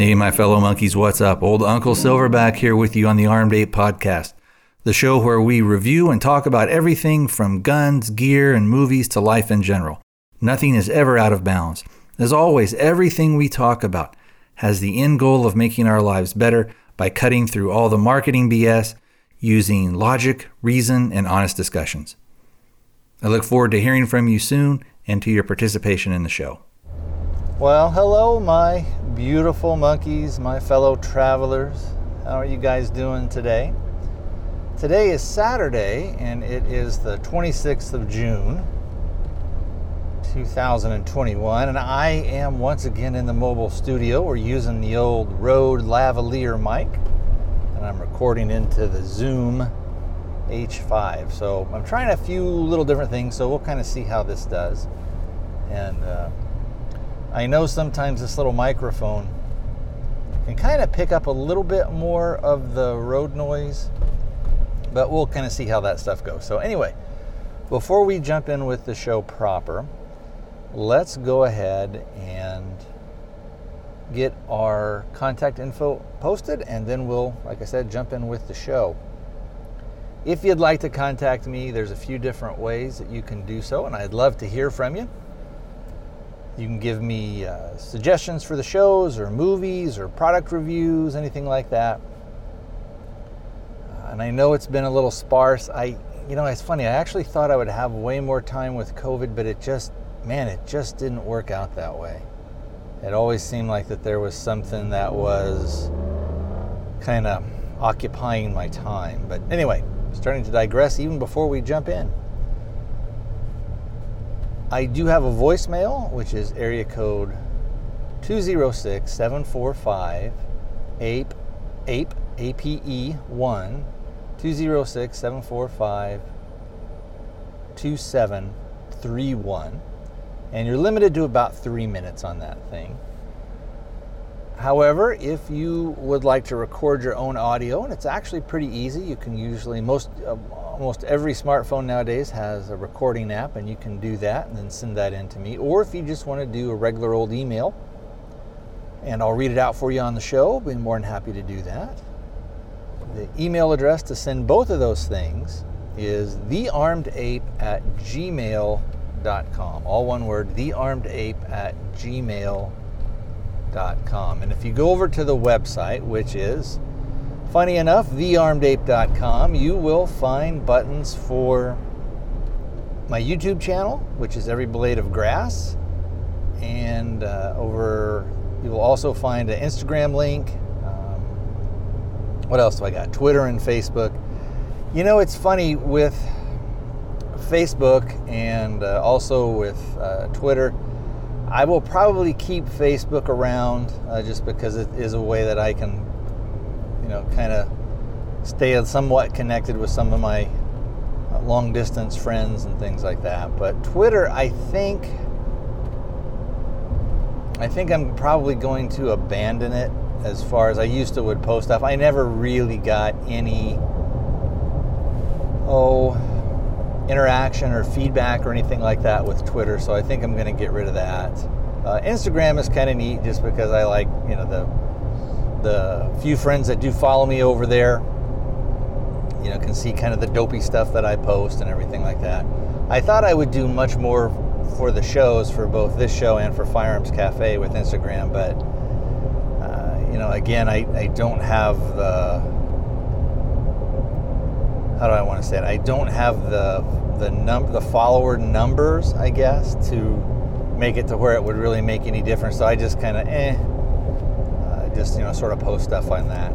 Hey, my fellow monkeys, what's up? Old Uncle Silverback here with you on the Armed Ape Podcast, the show where we review and talk about everything from guns, gear, and movies to life in general. Nothing is ever out of bounds. As always, everything we talk about has the end goal of making our lives better by cutting through all the marketing BS using logic, reason, and honest discussions. I look forward to hearing from you soon and to your participation in the show. Well, hello, my beautiful monkeys, my fellow travelers. How are you guys doing today? Today is Saturday, and it is the 26th of June, 2021, and I am once again in the mobile studio. We're using the old Rode lavalier mic, and I'm recording into the Zoom H5. So I'm trying a few little different things, so we'll kind of see how this does. And uh, I know sometimes this little microphone can kind of pick up a little bit more of the road noise, but we'll kind of see how that stuff goes. So, anyway, before we jump in with the show proper, let's go ahead and get our contact info posted, and then we'll, like I said, jump in with the show. If you'd like to contact me, there's a few different ways that you can do so, and I'd love to hear from you. You can give me uh, suggestions for the shows or movies or product reviews, anything like that. Uh, and I know it's been a little sparse. I, you know, it's funny. I actually thought I would have way more time with COVID, but it just, man, it just didn't work out that way. It always seemed like that there was something that was kind of occupying my time. But anyway, starting to digress even before we jump in. I do have a voicemail, which is area code 206 745 APE, APE, APE 1 206 745 2731. And you're limited to about three minutes on that thing. However, if you would like to record your own audio, and it's actually pretty easy, you can usually, most, uh, almost every smartphone nowadays has a recording app, and you can do that and then send that in to me. Or if you just want to do a regular old email, and I'll read it out for you on the show, I'll be more than happy to do that. The email address to send both of those things is thearmedape at gmail.com. All one word, thearmedape at gmail.com And if you go over to the website, which is funny enough, thearmedape.com, you will find buttons for my YouTube channel, which is Every Blade of Grass. And uh, over, you will also find an Instagram link. Um, what else do I got? Twitter and Facebook. You know, it's funny with Facebook and uh, also with uh, Twitter I will probably keep Facebook around uh, just because it is a way that I can, you know, kind of stay somewhat connected with some of my uh, long distance friends and things like that. But Twitter, I think, I think I'm probably going to abandon it as far as I used to would post stuff. I never really got any, oh, interaction or feedback or anything like that with Twitter, so I think I'm going to get rid of that. Uh, Instagram is kind of neat just because I like, you know, the the few friends that do follow me over there, you know, can see kind of the dopey stuff that I post and everything like that. I thought I would do much more for the shows for both this show and for Firearms Cafe with Instagram, but uh, you know, again, I, I don't have the how do I want to say it? I don't have the the num the follower numbers, I guess, to make it to where it would really make any difference. So I just kind of eh, uh, just you know sort of post stuff on that.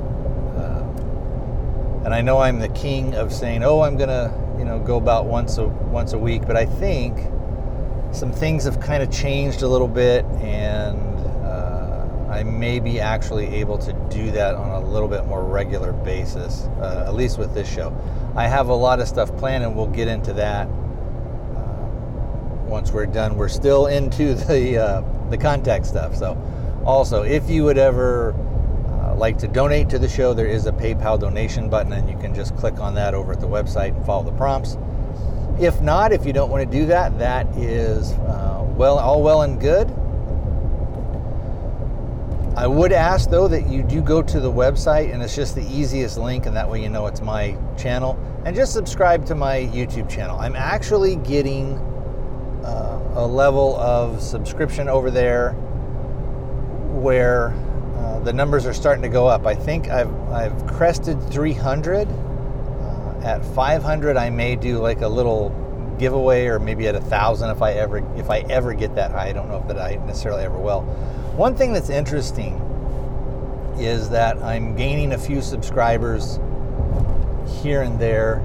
Uh, and I know I'm the king of saying, oh, I'm gonna you know go about once a once a week, but I think some things have kind of changed a little bit, and uh, I may be actually able to do that on a little bit more regular basis, uh, at least with this show. I have a lot of stuff planned, and we'll get into that uh, once we're done. We're still into the uh, the contact stuff. So, also, if you would ever uh, like to donate to the show, there is a PayPal donation button, and you can just click on that over at the website and follow the prompts. If not, if you don't want to do that, that is uh, well, all well and good. I would ask though that you do go to the website, and it's just the easiest link, and that way you know it's my channel. And just subscribe to my YouTube channel. I'm actually getting uh, a level of subscription over there where uh, the numbers are starting to go up. I think I've I've crested 300 at 500 i may do like a little giveaway or maybe at a thousand if i ever if i ever get that high i don't know if that i necessarily ever will one thing that's interesting is that i'm gaining a few subscribers here and there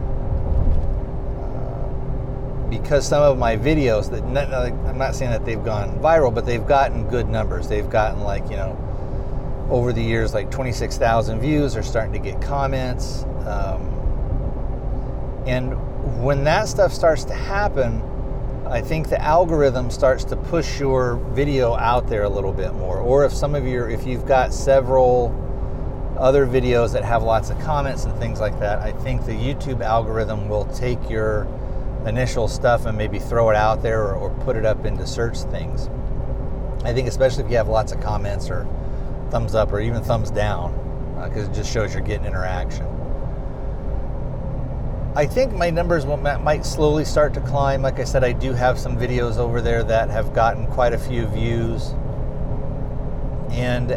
uh, because some of my videos that i'm not saying that they've gone viral but they've gotten good numbers. They've gotten like you know over the years like 26000 views are starting to get comments. Um, and when that stuff starts to happen, I think the algorithm starts to push your video out there a little bit more. Or if some of your, if you've got several other videos that have lots of comments and things like that, I think the YouTube algorithm will take your initial stuff and maybe throw it out there or, or put it up into search things. I think especially if you have lots of comments or thumbs up or even thumbs down, because uh, it just shows you're getting interaction. I think my numbers might slowly start to climb. Like I said, I do have some videos over there that have gotten quite a few views. And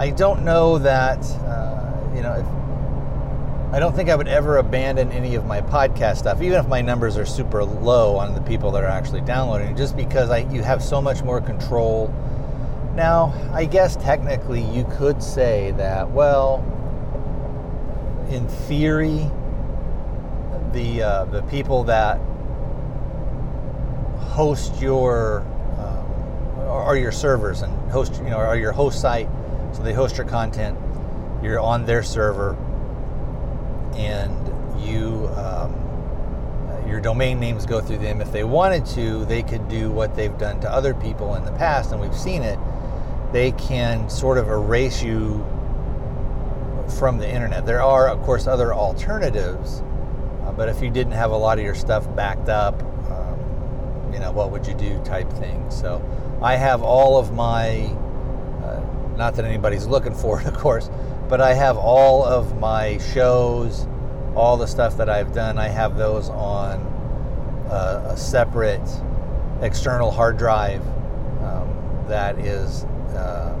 I don't know that, uh, you know, if, I don't think I would ever abandon any of my podcast stuff, even if my numbers are super low on the people that are actually downloading, just because I, you have so much more control. Now, I guess technically you could say that, well, in theory, the uh, the people that host your um, are your servers and host you know are your host site. So they host your content you're on their server and you um, your domain names go through them. If they wanted to they could do what they've done to other people in the past and we've seen it. They can sort of erase you from the internet. There are of course other alternatives but if you didn't have a lot of your stuff backed up, um, you know, what would you do type thing. So I have all of my, uh, not that anybody's looking for it, of course, but I have all of my shows, all the stuff that I've done, I have those on uh, a separate external hard drive um, that is. Uh,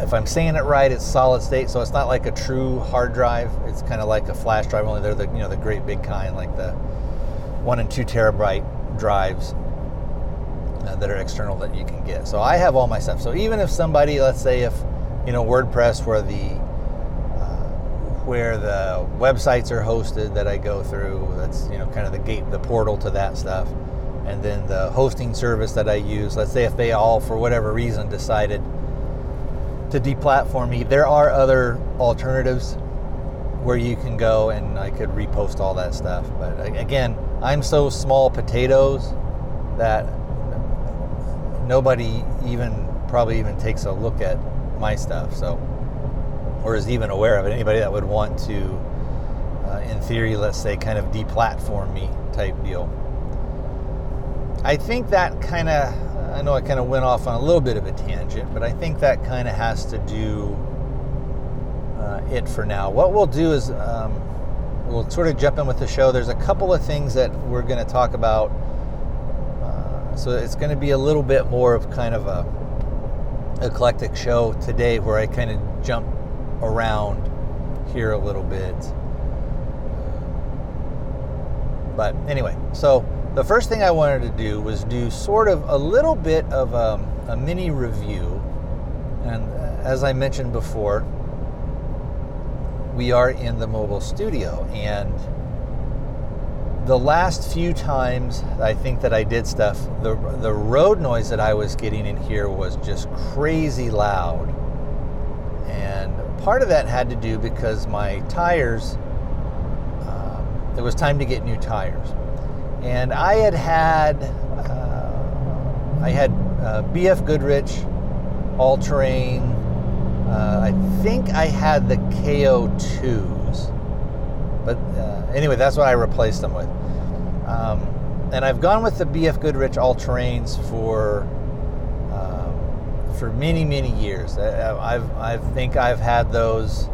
if I'm saying it right, it's solid state, so it's not like a true hard drive. It's kind of like a flash drive, only they're the you know the great big kind, like the one and two terabyte drives uh, that are external that you can get. So I have all my stuff. So even if somebody, let's say, if you know WordPress, where the uh, where the websites are hosted that I go through, that's you know kind of the gate, the portal to that stuff, and then the hosting service that I use. Let's say if they all, for whatever reason, decided to deplatform me. There are other alternatives where you can go and I could repost all that stuff. But again, I'm so small potatoes that nobody even probably even takes a look at my stuff. So, or is even aware of it. Anybody that would want to, uh, in theory, let's say, kind of deplatform me type deal. I think that kind of I know I kind of went off on a little bit of a tangent, but I think that kind of has to do uh, it for now. What we'll do is um, we'll sort of jump in with the show. There's a couple of things that we're going to talk about. Uh, so it's going to be a little bit more of kind of a eclectic show today where I kind of jump around here a little bit. But anyway, so the first thing I wanted to do was do sort of a little bit of a, um, a mini review. And uh, as I mentioned before, we are in the mobile studio. And the last few times I think that I did stuff, the the road noise that I was getting in here was just crazy loud, and part of that had to do because my tires. Um, it was time to get new tires, and I had had uh, I had uh, BF Goodrich all terrain. Uh, I think I had the KO2s, but uh, anyway, that's what I replaced them with. Um, and I've gone with the BF Goodrich all terrains for um, for many many years. I, I've I think I've had those.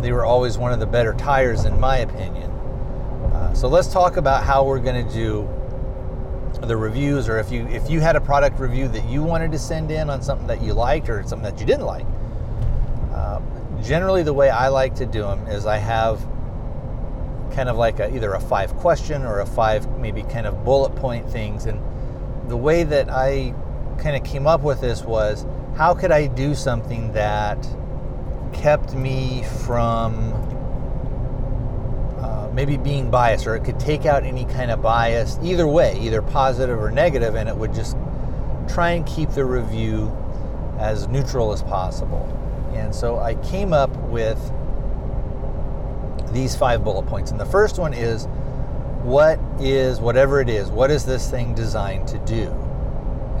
They were always one of the better tires in my opinion. Uh, so let's talk about how we're going to do the reviews or if you if you had a product review that you wanted to send in on something that you liked or something that you didn't like. Um, generally the way i like to do them is i have kind of like a, either a five question or a five maybe kind of bullet point things. And the way that i kind of came up with this was how could i do something that kept me from maybe being biased, or it could take out any kind of bias either way, either positive or negative, and it would just try and keep the review as neutral as possible. And so I came up with these five bullet points. And the first one is what is, whatever it is, what is this thing designed to do?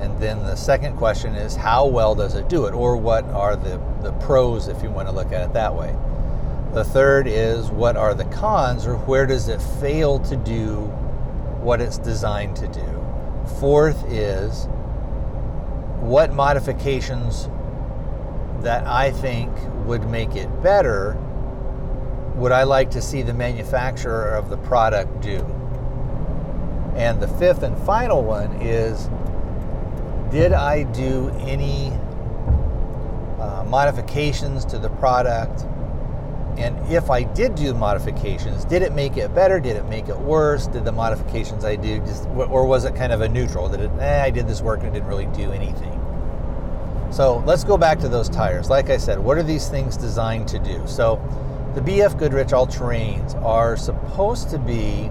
And then the second question is how well does it do it? Or what are the, the pros if you want to look at it that way? The third is what are the cons or where does it fail to do what it's designed to do? Fourth is what modifications that I think would make it better would I like to see the manufacturer of the product do? And the fifth and final one is did I do any uh, modifications to the product and if I did do modifications, did it make it better? Did it make it worse? Did the modifications I do just, or was it kind of a neutral? Did it, eh, I did this work and it didn't really do anything? So let's go back to those tires. Like I said, what are these things designed to do? So the BF Goodrich All Terrains are supposed to be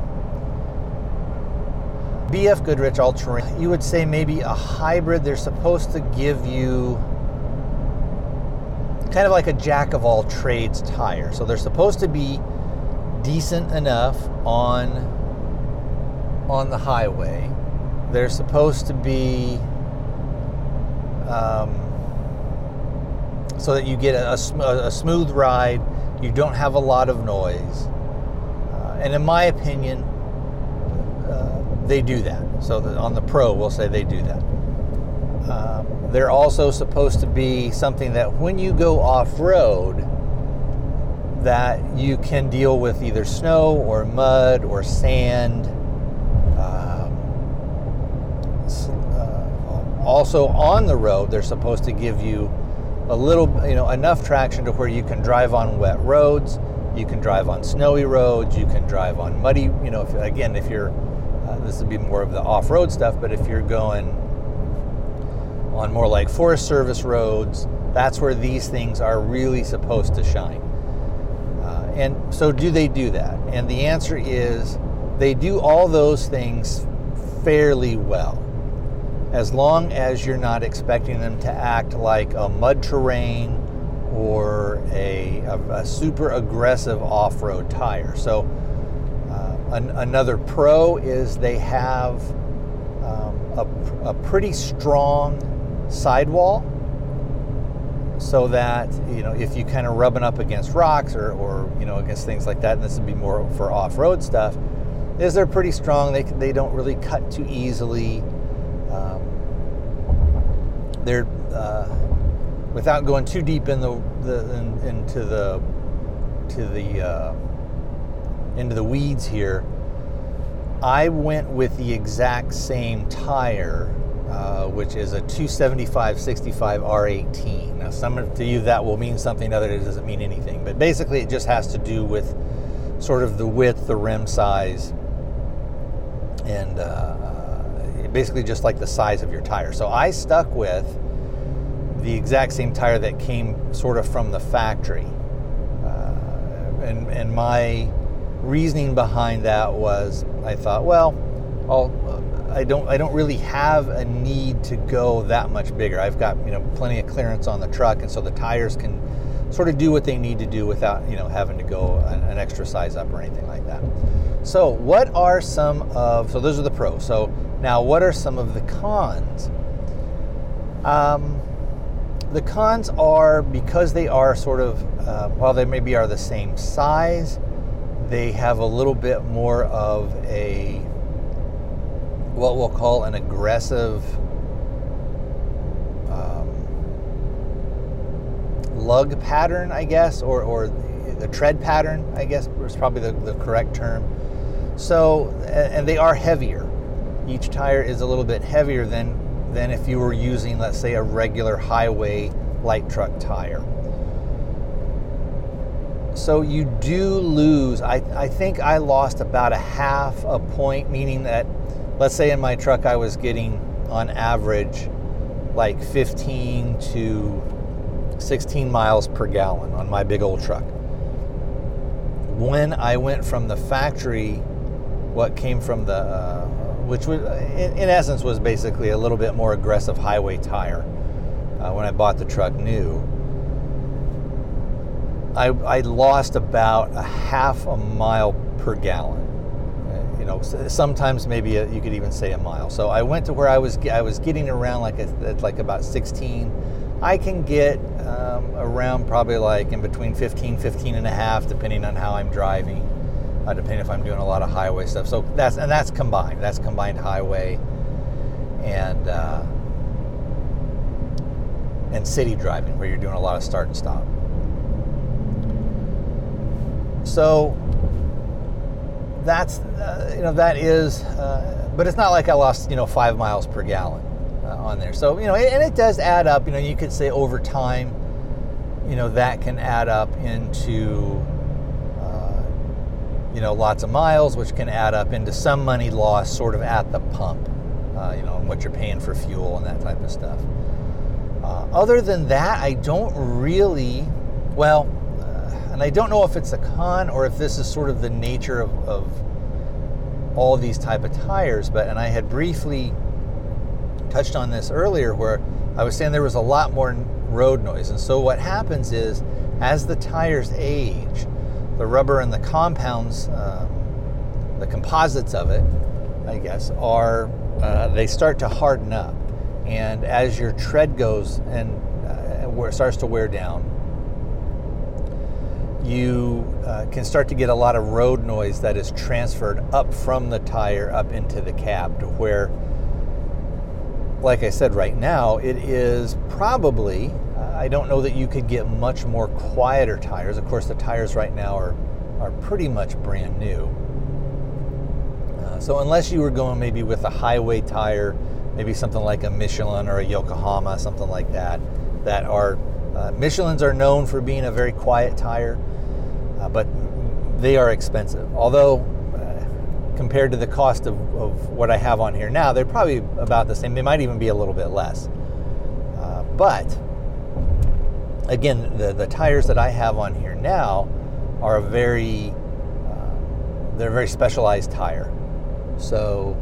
BF Goodrich All Terrain. You would say maybe a hybrid. They're supposed to give you kind of like a jack of all trades tire. So they're supposed to be decent enough on on the highway. They're supposed to be um, so that you get a, a, a, smooth ride. You don't have a lot of noise, uh, and in my opinion, uh, they do that. So on the Pro, we'll say they do that. Um, they're also supposed to be something that when you go off road, that you can deal with either snow or mud or sand. Um, uh, also on the road, they're supposed to give you a little, you know, enough traction to where you can drive on wet roads, you can drive on snowy roads, you can drive on muddy, you know, if, again, if you're, uh, this would be more of the off-road stuff, but if you're going on more like Forest Service roads, that's where these things are really supposed to shine. Uh, and so, do they do that? And the answer is they do all those things fairly well, as long as you're not expecting them to act like a mud terrain or a, a, a super aggressive off road tire. So, uh, an, another pro is they have um, a, a pretty strong sidewall so that you know if you kind of rubbing up against rocks or, or you know against things like that and this would be more for off-road stuff is they're pretty strong. They, they don't really cut too easily. Um, they're uh, without going too deep in the, the in, into the to the uh, into the weeds here I went with the exact same tire uh, which is a 275 65 R18. Now, some to you that will mean something, other it doesn't mean anything. But basically, it just has to do with sort of the width, the rim size, and uh, basically just like the size of your tire. So I stuck with the exact same tire that came sort of from the factory. Uh, and, and my reasoning behind that was I thought, well, I'll, I don't I don't really have a need to go that much bigger. I've got you know plenty of clearance on the truck, and so the tires can sort of do what they need to do without you know having to go an, an extra size up or anything like that. So what are some of so those are the pros. So now what are some of the cons? Um, the cons are because they are sort of uh, while they maybe are the same size, they have a little bit more of a what we'll call an aggressive um, lug pattern, I guess, or, or the tread pattern, I guess is probably the, the correct term. So, and they are heavier. Each tire is a little bit heavier than, than if you were using, let's say, a regular highway light truck tire. So you do lose. I, I think I lost about a half a point, meaning that let's say in my truck I was getting on average like 15 to 16 miles per gallon on my big old truck. When I went from the factory, what came from the, uh, which was, in, in, essence was basically a little bit more aggressive highway tire uh, when I bought the truck new, I, I lost about a half a mile per gallon you know, sometimes maybe a, you could even say a mile. So I went to where I was I was getting around like a, like about 16. I can get um, around probably like in between 15, 15 and a half, depending on how I'm driving, uh, depending if I'm doing a lot of highway stuff. So that's and that's combined. That's combined highway and uh, and city driving, where you're doing a lot of start and stop. So that's uh, you know that is, uh, but it's not like I lost you know five miles per gallon uh, on there. So you know, and it does add up. You know, you could say over time, you know, that can add up into uh, you know lots of miles, which can add up into some money lost sort of at the pump. Uh, you know, and what you're paying for fuel and that type of stuff. Other than that, I don't really. Well, and I don't know if it's a con or if this is sort of the nature of, of all these type of tires, but and I had briefly touched on this earlier where I was saying there was a lot more road noise. And so what happens is as the tires age, the rubber and the compounds, um, the composites of it, I guess, are uh, they start to harden up. And as your tread goes and uh, starts to wear down, you uh, can start to get a lot of road noise that is transferred up from the tire up into the cab to where like I said right now it is probably uh, I don't know that you could get much more quieter tires. Of course the tires right now are are pretty much brand new. Uh, so unless you were going maybe with a highway tire maybe something like a Michelin or a Yokohama something like that that are uh, Michelins are known for being a very quiet tire uh, but they are expensive. Although, uh, compared to the cost of, of, what I have on here now, they're probably about the same. They might even be a little bit less. Uh, but again, the, the tires that I have on here now are a very uh, they're a very specialized tire. So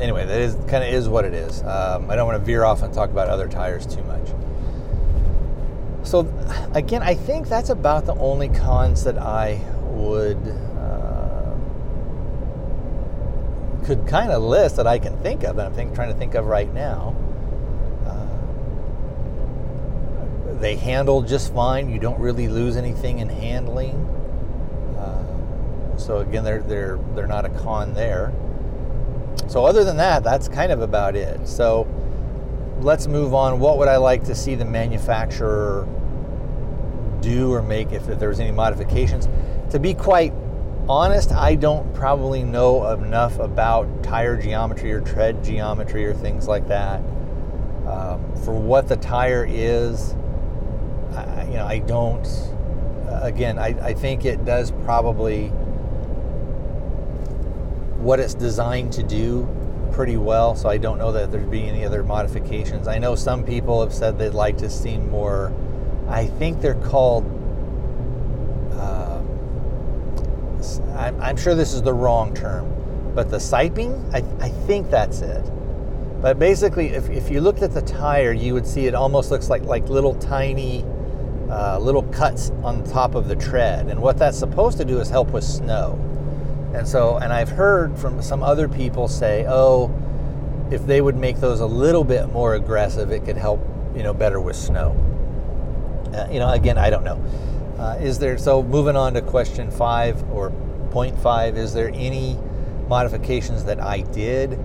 anyway, that is kind of is what it is. Um, I don't want to veer off and talk about other tires too much. So, again, I think that's about the only cons that I would uh, could kind of list that I can think of, and I'm think, trying to think of right now. Uh, they handle just fine. You don't really lose anything in handling. Uh, so again, they're they're they're not a con there. So other than that, that's kind of about it. So let's move on. What would I like to see the manufacturer do or make if, if there's any modifications? To be quite honest, I don't probably know enough about tire geometry or tread geometry or things like that. Um, for what the tire is, I, you know, I don't. Uh, again, I, I think it does probably what it's designed to do pretty well, so I don't know that there'd be any other modifications. I know some people have said they'd like to see more, I think they're called uh, I'm, sure this is the wrong term, but the siping, I, I think that's it. But basically, if, if you looked at the tire, you would see it almost looks like, like little tiny uh, little cuts on top of the tread. And what that's supposed to do is help with snow. And so, and I've heard from some other people say, oh, if they would make those a little bit more aggressive, it could help, you know, better with snow. Uh, you know, again, I don't know. Uh, is there, so moving on to question five or point five, is there any modifications that I did?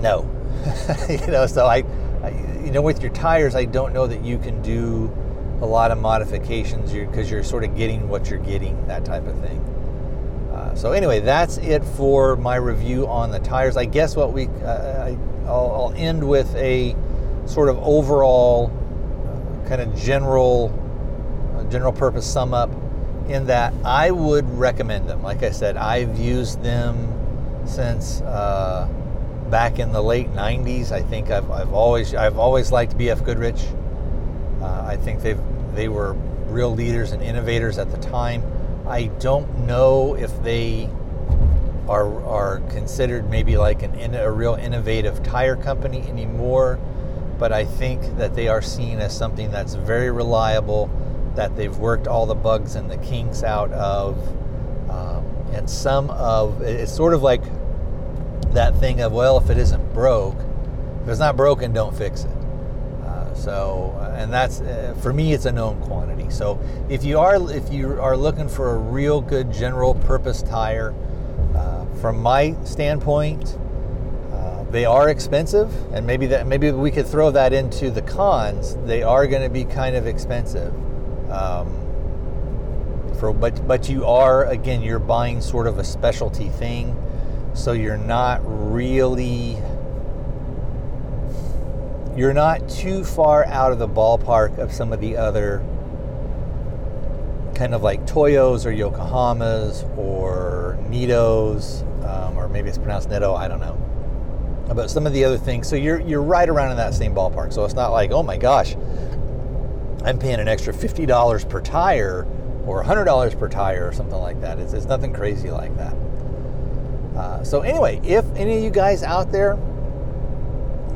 No. you know, so I, I, you know, with your tires, I don't know that you can do a lot of modifications because you're, you're, sort of getting what you're getting, that type of thing. So anyway, that's it for my review on the tires. I guess what we, uh, I, will end with a sort of overall, uh, kind of general, uh, general purpose sum up. In that, I would recommend them. Like I said, I've used them since uh, back in the late '90s. I think I've, I've always I've always liked BF Goodrich. Uh, I think they've they were real leaders and innovators at the time. I don't know if they are are considered maybe like an a real innovative tire company anymore, but I think that they are seen as something that's very reliable, that they've worked all the bugs and the kinks out of, um, and some of it's sort of like that thing of well, if it isn't broke, if it's not broken, don't fix it. So, uh, and that's uh, for me, it's a known quantity. So, if you are if you are looking for a real good general purpose tire, uh, from my standpoint, uh, they are expensive, and maybe that maybe we could throw that into the cons. They are going to be kind of expensive. Um, for but but you are again you're buying sort of a specialty thing, so you're not really you're not too far out of the ballpark of some of the other kind of like Toyos or Yokohamas or Nittos, um, or maybe it's pronounced Neto, I don't know. But some of the other things, so you're you're right around in that same ballpark. So it's not like, oh my gosh, I'm paying an extra fifty dollars per tire or hundred dollars per tire or something like that. It's, it's nothing crazy like that. Uh, so anyway, if any of you guys out there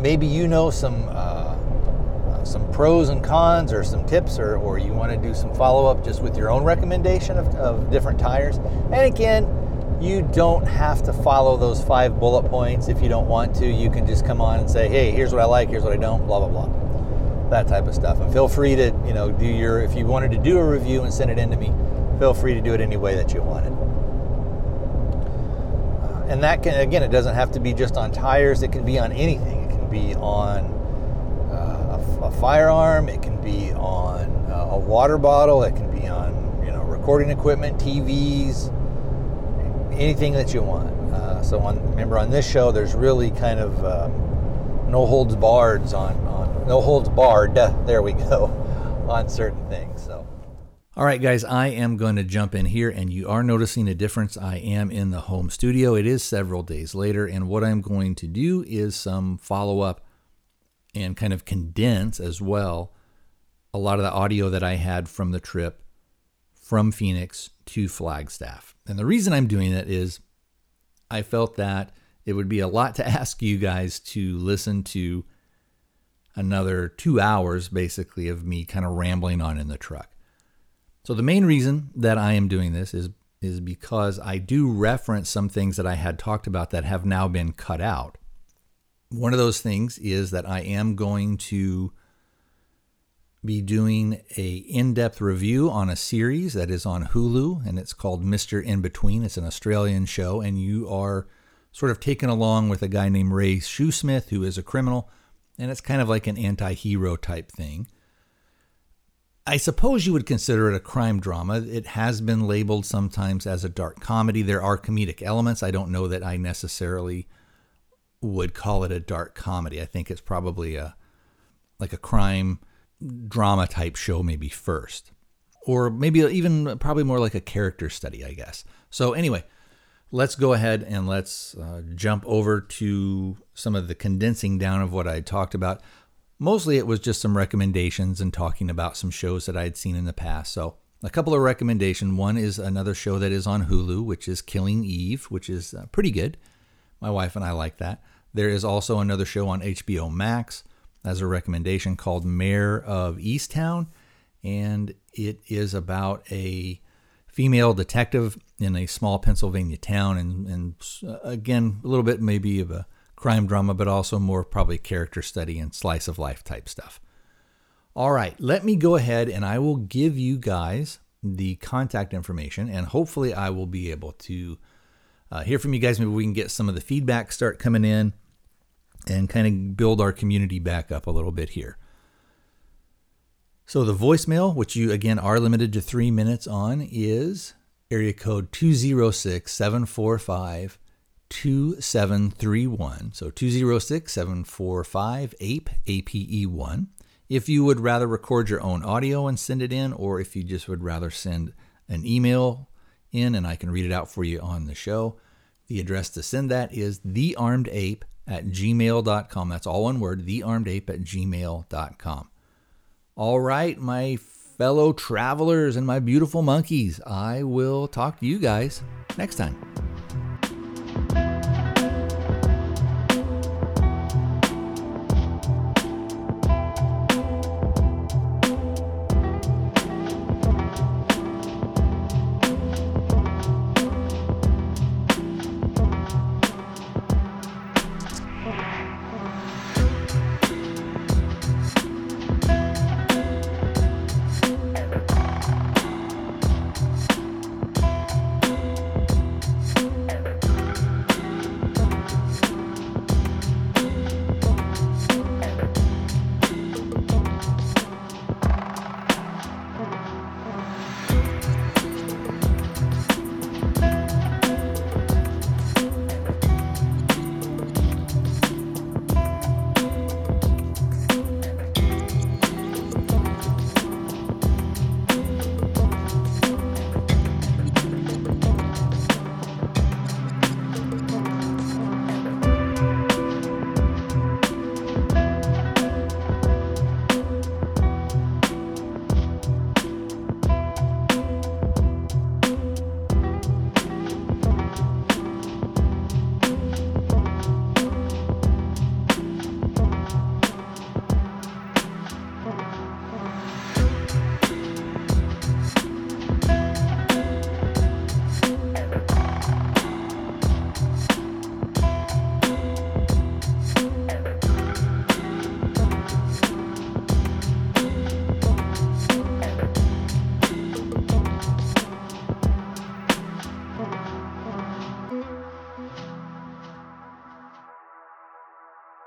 maybe you know some uh, some pros and cons or some tips or, or you want to do some follow-up just with your own recommendation of, of different tires. And again you don't have to follow those five bullet points. If you don't want to you can just come on and say hey here's what i like here's what i don't blah blah blah. That type of stuff. And feel free to you know do your if you wanted to do a review and send it in to me feel free to do it any way that you wanted. Uh, and that can again it doesn't have to be just on tires. It can be on anything be on uh, a, a, firearm, it can be on uh, a water bottle, it can be on you know recording equipment, TVs, anything that you want. Uh, so on, remember on this show, there's really kind of um, no holds barred on, on no holds barred. There we go on certain things. All right, guys, I am going to jump in here, and you are noticing a difference. I am in the home studio. It is several days later, and what I'm going to do is some follow up and kind of condense as well a lot of the audio that I had from the trip from Phoenix to Flagstaff. And the reason I'm doing it is I felt that it would be a lot to ask you guys to listen to another two hours basically of me kind of rambling on in the truck. So the main reason that I am doing this is is because I do reference some things that I had talked about that have now been cut out. One of those things is that I am going to be doing a in-depth review on a series that is on Hulu and it's called Mr. Inbetween. It's an Australian show and you are sort of taken along with a guy named Ray Shoesmith who is a criminal and it's kind of like an anti-hero type thing. I suppose you would consider it a crime drama. It has been labeled sometimes as a dark comedy. There are comedic elements. I don't know that I necessarily would call it a dark comedy. I think it's probably a like a crime drama type show maybe first. Or maybe even probably more like a character study, I guess. So anyway, let's go ahead and let's uh, jump over to some of the condensing down of what I talked about. Mostly it was just some recommendations and talking about some shows that I had seen in the past. So a couple of recommendations. One is another show that is on Hulu, which is Killing Eve, which is uh, pretty good. My wife and I like that. There is also another show on HBO Max as a recommendation called Mare of Easttown, and it is about a female detective in a small Pennsylvania town, and, and uh, again, a little bit maybe of a crime drama, but also more probably character study and slice of life type stuff. All right, let me go ahead and I will give you guys the contact information, and hopefully, I will be able to uh, hear from you guys. Maybe we can get some of the feedback start coming in and kind of build our community back up a little bit here. So, the voicemail, which you again are limited to three minutes on, is area code 206 745 2731. So 206 745 APE, APE1. If you would rather record your own audio and send it in, or if you just would rather send an email in and I can read it out for you on the show, the address to send that is thearmedape at gmail.com. That's all one word, thearmedape at gmail.com. All right, my fellow travelers and my beautiful monkeys, I will talk to you guys next time.